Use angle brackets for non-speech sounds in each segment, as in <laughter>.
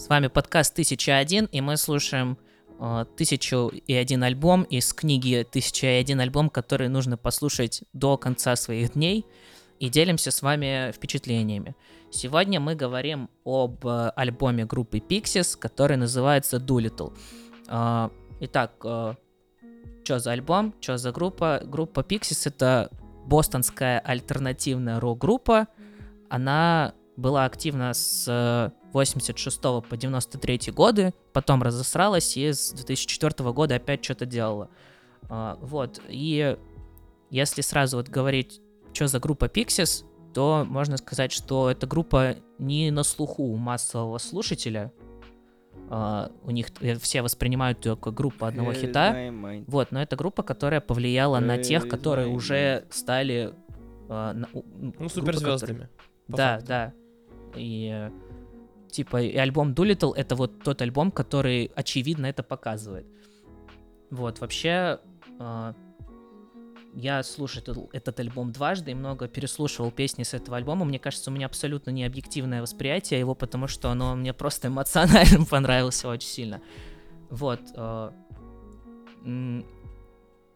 С вами подкаст «1001», и мы слушаем э, «Тысячу и один альбом» из книги «Тысяча и один альбом», который нужно послушать до конца своих дней, и делимся с вами впечатлениями. Сегодня мы говорим об э, альбоме группы Pixies, который называется «Doolittle». Э, итак, что за альбом, что за группа? Группа Pixies — это бостонская альтернативная рок-группа. Она была активна с 86 по 93 годы, потом разосралась и с 2004 года опять что-то делала. А, вот, и если сразу вот говорить, что за группа Pixies, то можно сказать, что эта группа не на слуху у массового слушателя. А, у них э, все воспринимают ее как группу одного хита. Вот, но это группа, которая повлияла на тех, которые уже стали... а, на- Ну, суперзвездами. по да, факту. да. И типа и альбом Doolittle это вот тот альбом, который очевидно это показывает. Вот, вообще, э, я слушал этот, этот альбом дважды и много переслушивал песни с этого альбома. Мне кажется, у меня абсолютно не объективное восприятие его, потому что оно мне просто эмоционально <laughs> понравился очень сильно. Вот.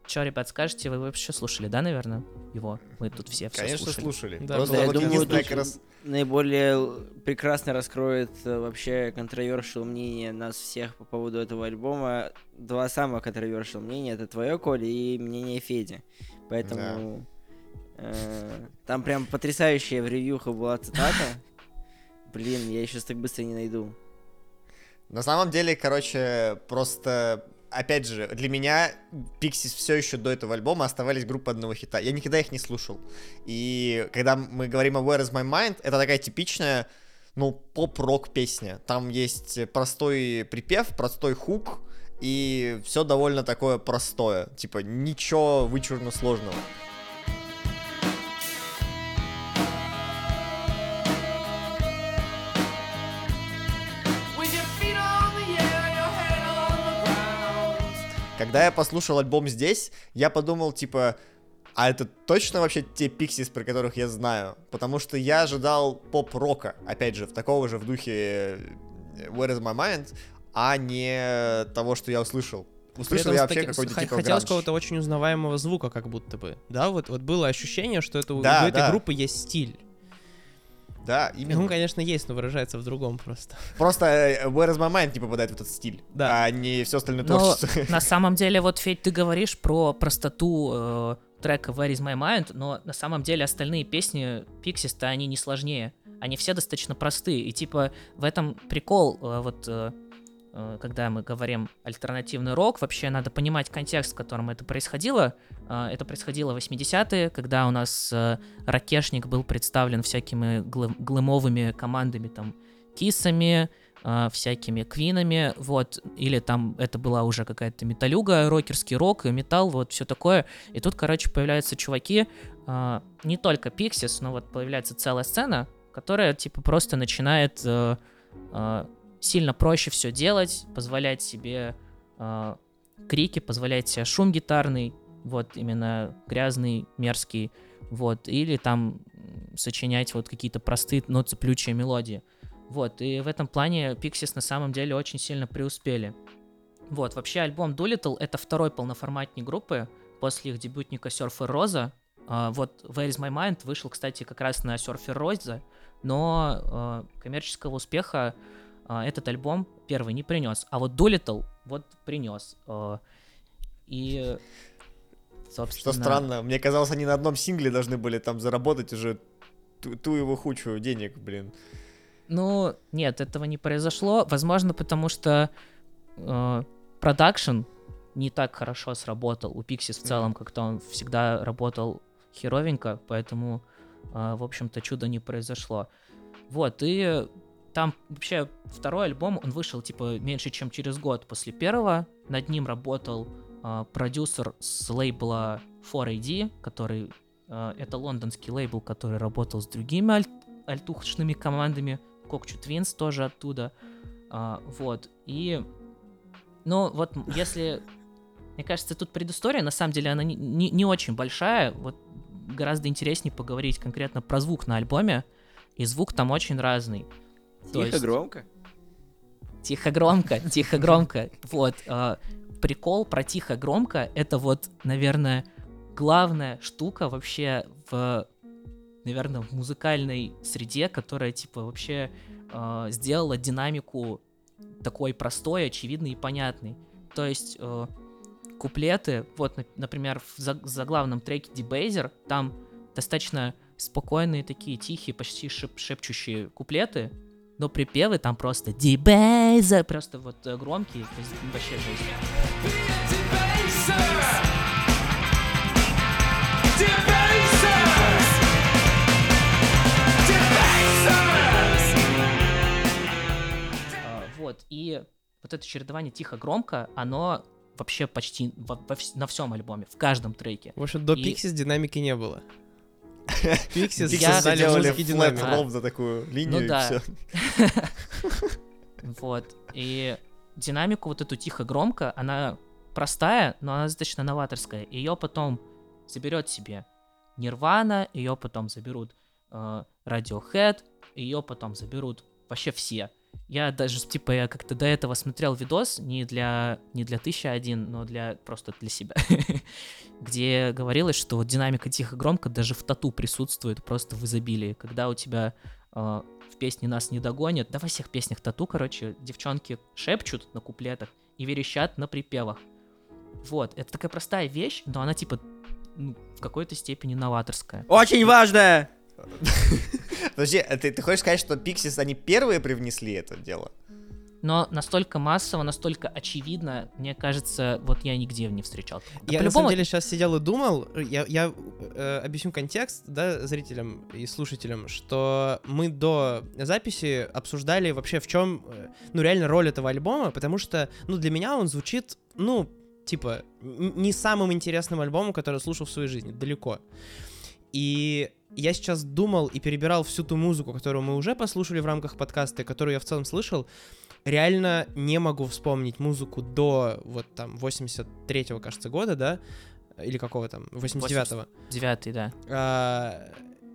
Че, ребят, скажете, вы вообще слушали, да, наверное, его? Мы тут все все Конечно, слушали. слушали. Да, Просто да, я вот думаю, тут раз... наиболее прекрасно раскроет э, вообще контровершил мнение нас всех по поводу этого альбома. Два самых контровершил мнения это твое, Коля, и мнение Феди. Поэтому э, там прям потрясающая в ревьюхах была цитата. Блин, я сейчас так быстро не найду. На самом деле, короче, просто... Опять же, для меня Pixies все еще до этого альбома оставались группой одного хита. Я никогда их не слушал. И когда мы говорим о Where is My Mind, это такая типичная, ну, поп-рок песня. Там есть простой припев, простой хук, и все довольно такое простое. Типа, ничего вычурно сложного. Когда я послушал альбом здесь, я подумал, типа, а это точно вообще те Pixies, про которых я знаю? Потому что я ожидал поп-рока, опять же, в такого же в духе э, Where is my mind, а не того, что я услышал. Услышал я вообще какой-то х- типа Хотелось какого-то очень узнаваемого звука, как будто бы. Да, вот, вот было ощущение, что это, Да, у этой да. группы есть стиль. Да, И именно. Он, конечно, есть, но выражается в другом просто. Просто э, Where is my mind не попадает в этот стиль, Да. а не все остальное Но творчество. <laughs> на самом деле, вот, Федь, ты говоришь про простоту э, трека Where is my mind, но на самом деле остальные песни Pixies-то они не сложнее. Они все достаточно простые. И типа в этом прикол, э, вот э, когда мы говорим альтернативный рок, вообще надо понимать контекст, в котором это происходило. Э, это происходило в 80-е, когда у нас э, Ракешник был представлен всякими глэм- глэмовыми командами, там, кисами, всякими квинами, вот, или там это была уже какая-то металюга, рокерский рок, и металл, вот, все такое. И тут, короче, появляются чуваки, не только Pixies, но вот появляется целая сцена, которая, типа, просто начинает э, сильно проще все делать, позволять себе а, крики, позволять себе шум гитарный, вот, именно грязный, мерзкий, вот, или там сочинять вот какие-то простые, но цеплючие мелодии. Вот, и в этом плане Pixies на самом деле очень сильно преуспели. Вот, вообще альбом Doolittle — это второй полноформатник группы после их дебютника Surfer Rosa. А, вот Where is My Mind вышел, кстати, как раз на Surfer Rosa, но а, коммерческого успеха этот альбом первый не принес. А вот Doolittle вот принес. А, и, собственно... Что странно, мне казалось, они на одном сингле должны были там заработать уже ту, ту его хучу денег, блин. Ну, нет, этого не произошло. Возможно, потому что э, продакшн не так хорошо сработал у Pixies в целом, как-то он всегда работал херовенько, поэтому, э, в общем-то, чудо не произошло. Вот, и там вообще второй альбом, он вышел, типа, меньше, чем через год после первого. Над ним работал э, продюсер с лейбла 4AD, который... э, это лондонский лейбл, который работал с другими аль- альтухочными командами. Кокчу Твинс тоже оттуда. А, вот. И, ну, вот если Мне кажется, тут предыстория, на самом деле, она не, не- не очень большая. Вот гораздо интереснее поговорить конкретно про звук на альбоме. И звук там очень разный. Тихо, есть- громко. Тихо громко, тихо громко. Вот. э, прикол про тихо громко это вот, наверное, главная штука вообще в, наверное, в музыкальной среде, которая типа вообще э, сделала динамику такой простой, очевидной и понятной. То есть э, куплеты, вот, на- например, в за- заглавном треке Debaser, там достаточно спокойные такие тихие, почти шеп- шепчущие куплеты, но припевы там просто Debaser, просто вот э, громкие, то есть вообще жесть. А, Вот, и вот это чередование тихо-громко, оно вообще почти во- во на всем альбоме, в каждом треке. В общем, до И- Pixies динамики не было. Pixies Pixies Я- создали делали музыки флэт ровно такую линию Ну и да. все. <laughs> Вот. И динамику вот эту тихо-громко, она простая, но она достаточно новаторская. Ее потом заберет себе Нирвана, ее потом заберут э, Radiohead, ее потом заберут вообще все. Я даже, типа, я как-то до этого смотрел видос не для, не для 1001, но для просто для себя, <laughs> где говорилось, что вот динамика тихо-громко даже в тату присутствует просто в изобилии. Когда у тебя э, в песне «Нас не догонят», да во всех песнях тату, короче, девчонки шепчут на куплетах и верещат на припевах. Вот, это такая простая вещь, но она типа ну, в какой-то степени новаторская. Очень важно! <laughs> Подожди, а ты, ты хочешь сказать, что Pixies, они первые привнесли это дело? Но настолько массово, настолько очевидно, мне кажется, вот я нигде не встречал. Да Я на самом деле сейчас сидел и думал, я, я э, объясню контекст, да, зрителям и слушателям, что мы до записи обсуждали вообще в чем, э, ну, реально роль этого альбома, потому что, ну, для меня он звучит, ну, типа, не самым интересным альбомом, который я слушал в своей жизни, далеко. И я сейчас думал и перебирал всю ту музыку, которую мы уже послушали в рамках подкаста, которую я в целом слышал, реально не могу вспомнить музыку до вот там 83-го, кажется, года, да? Или какого там? 89-го. Девятый, да. а,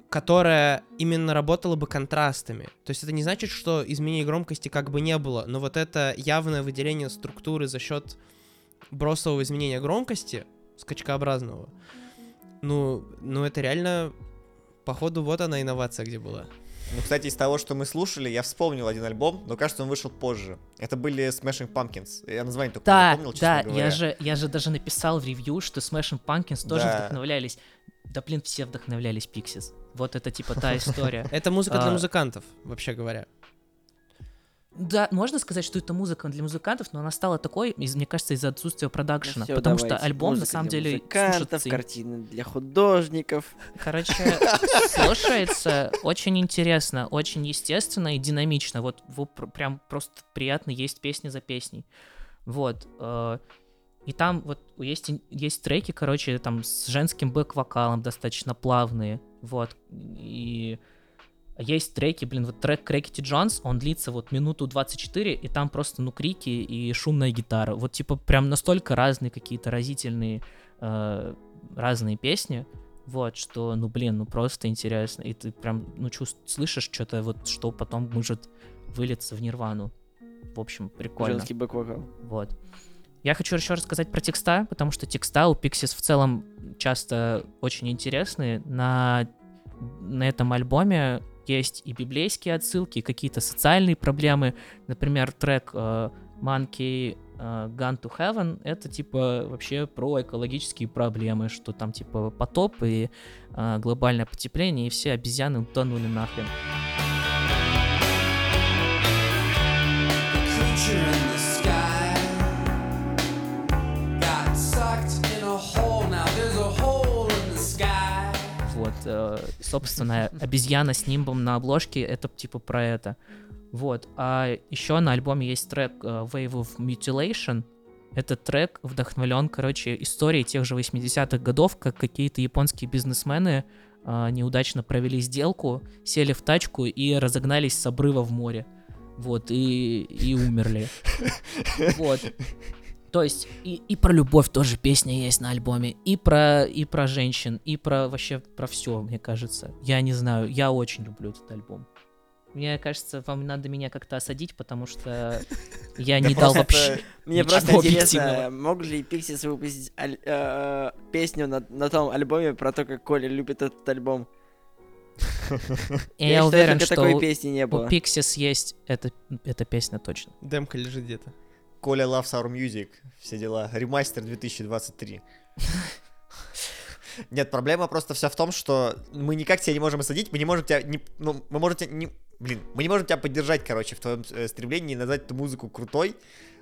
которая именно работала бы контрастами. То есть это не значит, что изменений громкости как бы не было, но вот это явное выделение структуры за счет бросового изменения громкости, скачкообразного, ну, ну это реально, походу, вот она инновация где была. Ну, кстати, из того, что мы слушали, я вспомнил один альбом, но кажется, он вышел позже. Это были Smashing Pumpkins. Я название только не Да, запомнил, честно да, говоря. я же, я же даже написал в ревью, что Smashing Pumpkins тоже Да. вдохновлялись. Да блин, все вдохновлялись Pixies. Вот это типа та <laughs> история. Это музыка для А. музыкантов, вообще говоря. Да, можно сказать, что это музыка для музыкантов, но она стала такой, из- мне кажется, из-за отсутствия продакшена. Всё, потому что давайте. альбом на Музыка самом для деле музыкантов, слушается картины для художников. Короче, слушается очень интересно, очень естественно и динамично. Вот во- пр- прям просто приятно есть песни за песней. Вот. э, И там вот есть, есть треки, короче, там с женским бэк-вокалом достаточно плавные. Вот. И есть треки, блин, вот трек Крекити Джонс, он длится вот минуту 24, и там просто, ну, крики и шумная гитара. Вот, типа, прям настолько разные какие-то разительные э, разные песни, вот, что, ну, блин, ну, просто интересно. И ты прям, ну, чувств, слышишь что-то, вот, что потом может вылиться в нирвану. В общем, прикольно. Женский бэк-вокал. Вот. Я хочу еще рассказать про текста, потому что текста у Pixies в целом часто очень интересные. На, на этом альбоме есть и библейские отсылки, и какие-то социальные проблемы. Например, трек э, Monkey э, Gun to Heaven — это типа вообще про экологические проблемы, что там типа потоп и э, глобальное потепление, и все обезьяны утонули нахрен. creature э, собственно, обезьяна с нимбом на обложке, это типа про это. Вот, а еще на альбоме есть трек э, Wave of Mutilation. Этот трек вдохновлен, короче, историей тех же 80-х годов, как какие-то японские бизнесмены э, неудачно провели сделку, сели в тачку и разогнались с обрыва в море. Вот, и, и умерли. <laughs> Вот. То есть и, и про любовь тоже песня есть на альбоме, и про и про женщин, и про вообще про все, мне кажется. Я не знаю, я очень люблю этот альбом. Мне кажется, вам надо меня как-то осадить, потому что я не дал вообще. Мне просто интересно, могут ли Пиксис выпустить э, песню на, том альбоме про то, как Коля любит этот альбом? <laughs> Я уверен, что такой у, песни не у было. Pixies есть эта, эта песня точно. Демка лежит где-то. Коля Loves Our Music, все дела. Ремастер 2023. <laughs> Нет, проблема просто вся в том, что мы никак тебя не можем осадить, мы не можем тебя, не, ну, мы можем тебя не, блин, мы не можем тебя поддержать, короче, в твоем э, стремлении назвать эту музыку крутой,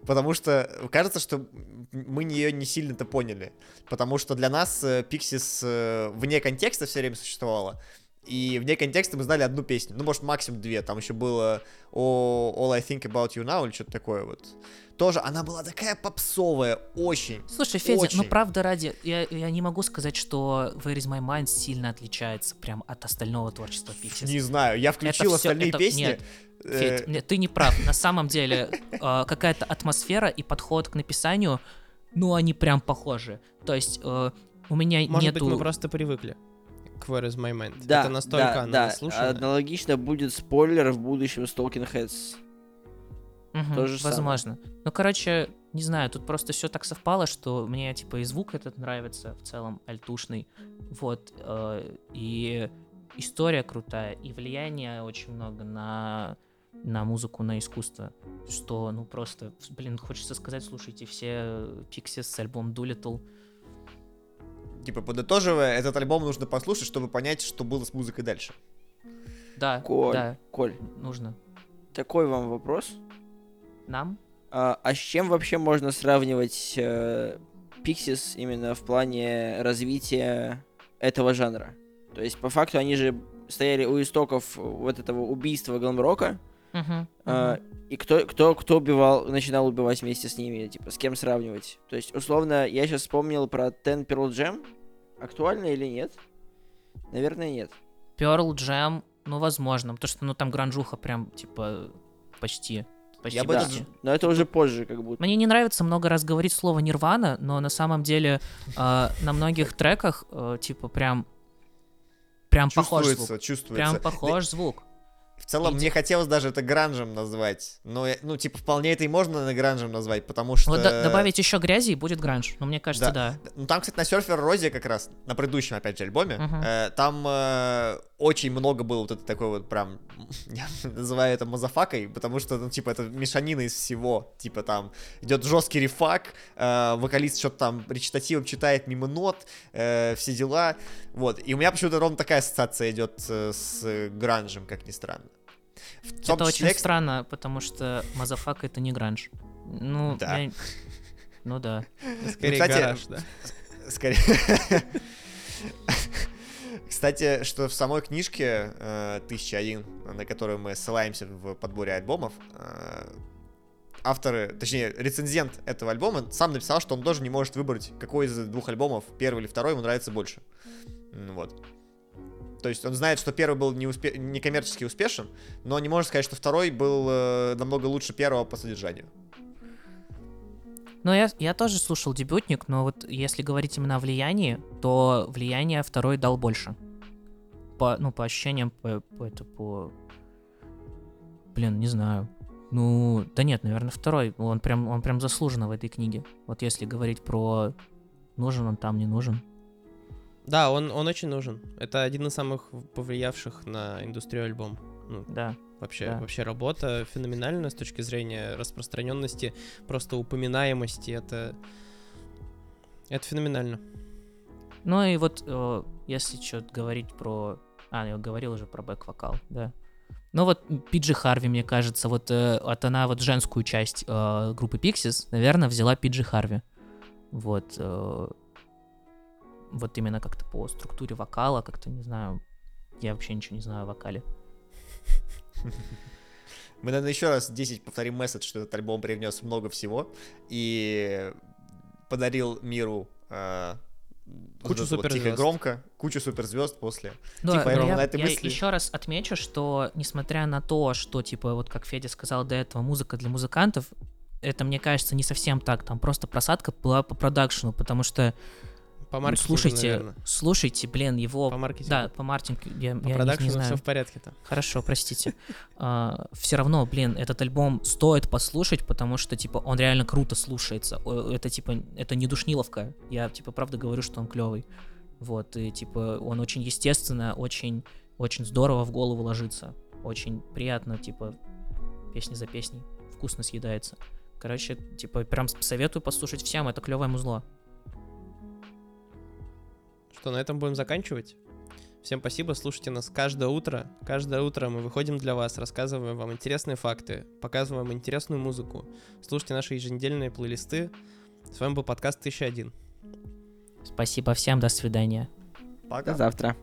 потому что кажется, что мы ее не сильно-то поняли, потому что для нас э, Pixies э, вне контекста все время существовала, и вне контекста мы знали одну песню, ну, может, максимум две, там еще было «All All I Think About You Now» или что-то такое вот. Тоже она была такая попсовая, очень. Слушай, Федя, ну Очень. правда ради, я, я не могу сказать, что Where is my mind сильно отличается прям от остального творчества Pixies. Не знаю, я включил всё- остальные это- песни. нет, э, Федь, нет, ты не прав. На самом деле, э, какая-то атмосфера и подход к написанию, ну, они прям похожи. То есть, э, у меня Может нету... быть, мы просто привыкли Where is my mind. Да, Это настолько да, да. наслушано. Аналогично будет спойлер в будущем с Talking Heads. Мгм, то же самое. возможно. Ну, короче, не знаю, тут просто все так совпало, что мне, типа, и звук этот нравится в целом, альтушный. Вот. э, и история крутая, и влияние очень много на на музыку, на искусство, что, ну, просто, блин, хочется сказать, слушайте, все Pixies, альбом Doolittle, Типа, подытоживая, этот альбом нужно послушать, чтобы понять, что было с музыкой дальше. да, Коль, да, Коль, нужно. такой вам вопрос. Нам? А, а с чем вообще можно сравнивать э, Pixies именно в плане развития этого жанра? То есть, по факту, они же стояли у истоков вот этого убийства гламрока, Мгм, а, и кто, кто, кто убивал, начинал убивать вместе с ними, типа, с кем сравнивать? То есть, условно, я сейчас вспомнил про Ten Pearl Jam, актуально или нет? Наверное, нет. Pearl Jam, ну, возможно, потому что, ну, там гранжуха прям, типа, почти. Почти, Я бы Да, этот почти. но это уже позже, как будто. Мне не нравится много раз говорить слово Нирвана, но на самом деле э, на многих треках, э, типа, прям, прям похож звук. Чувствуется, чувствуется. Прям Да, похож звук. В целом, Иди. мне хотелось даже это гранжем назвать. Но, ну, типа, вполне это и можно на гранжем назвать, потому что... Вот до- добавить еще грязи и будет гранж. Ну, мне кажется, да. Ну, там, кстати, на Surfer Розе как раз, на предыдущем, опять же, альбоме, Мгм. э, там э, очень много было вот это такой вот прям, я называю это мазафакой, потому что, ну, типа, это мешанина из всего. Типа, там идет жесткий рефак, э, вокалист что-то там речитативом читает мимо нот, э, все дела. Вот. И у меня почему-то ровно такая ассоциация идет э, с гранжем, как ни странно. В том Это числе, очень странно, потому что Мазафак это не гранж. Ну, Да. я- Ну да. Скорее кстати, гараж, да. Скорее. <laughs> Кстати, что в самой книжке э, 1001, на которую мы ссылаемся в подборе альбомов, э, авторы, точнее, рецензент этого альбома сам написал, что он тоже не может выбрать, какой из двух альбомов, первый или второй, ему нравится больше. Вот. То есть он знает, что первый был не, успе- не коммерчески успешен, но не может сказать, что второй был э, намного лучше первого по содержанию. Ну, я, я тоже слушал дебютник, но вот если говорить именно о влиянии, то влияние второй дал больше. По, ну, по ощущениям, по, по, это, по... Блин, не знаю. Ну, да нет, наверное, второй. Он прям, он прям заслуженно в этой книге. Вот если говорить про нужен он там, не нужен. Да, он, он очень нужен. Это один из самых повлиявших на индустрию альбом. Ну, Да. вообще, Да. вообще работа феноменальная с точки зрения распространенности, просто упоминаемости. Это, это феноменально. Ну и вот, э, если что-то говорить про... А, я говорил уже про бэк-вокал, да. Ну вот Пиджи Харви, мне кажется, вот, э, вот она вот женскую часть э, группы Pixies, наверное, взяла Пиджи Харви. Вот. э, вот именно как-то по структуре вокала, как-то, не знаю, я вообще ничего не знаю о вокале. Мы, наверное, еще раз 10 повторим месседж, что этот альбом привнес много всего и подарил миру э, Кучу вот это вот тихо и суперзвезд. громко, кучу суперзвезд после. Да, Типа, но Иван, я, на этой я мысли- еще раз отмечу, что несмотря на то, что, типа, вот как Федя сказал до этого, музыка для музыкантов, это, мне кажется, не совсем так. Там просто просадка была по продакшну, потому что, По ну, маркетингу, слушайте, наверное. слушайте, блин, его... По маркетингу. Да, по маркетингу, я, По я продакшену все в порядке там. Хорошо, простите. <laughs> все равно, блин, этот альбом стоит послушать, потому что, типа, он реально круто слушается. Это, типа, это не душниловка. Я, типа, правда говорю, что он клевый. Вот, и, типа, он очень естественно, очень, очень здорово в голову ложится. Очень приятно, типа, песня за песней. Вкусно съедается. Короче, типа, прям советую послушать всем, это клевое музло. Что, на этом будем заканчивать? Всем спасибо, слушайте нас каждое утро. Каждое утро мы выходим для вас, рассказываем вам интересные факты, показываем интересную музыку. Слушайте наши еженедельные плейлисты. С вами был подкаст 1001. Спасибо всем, до свидания. Пока. До завтра.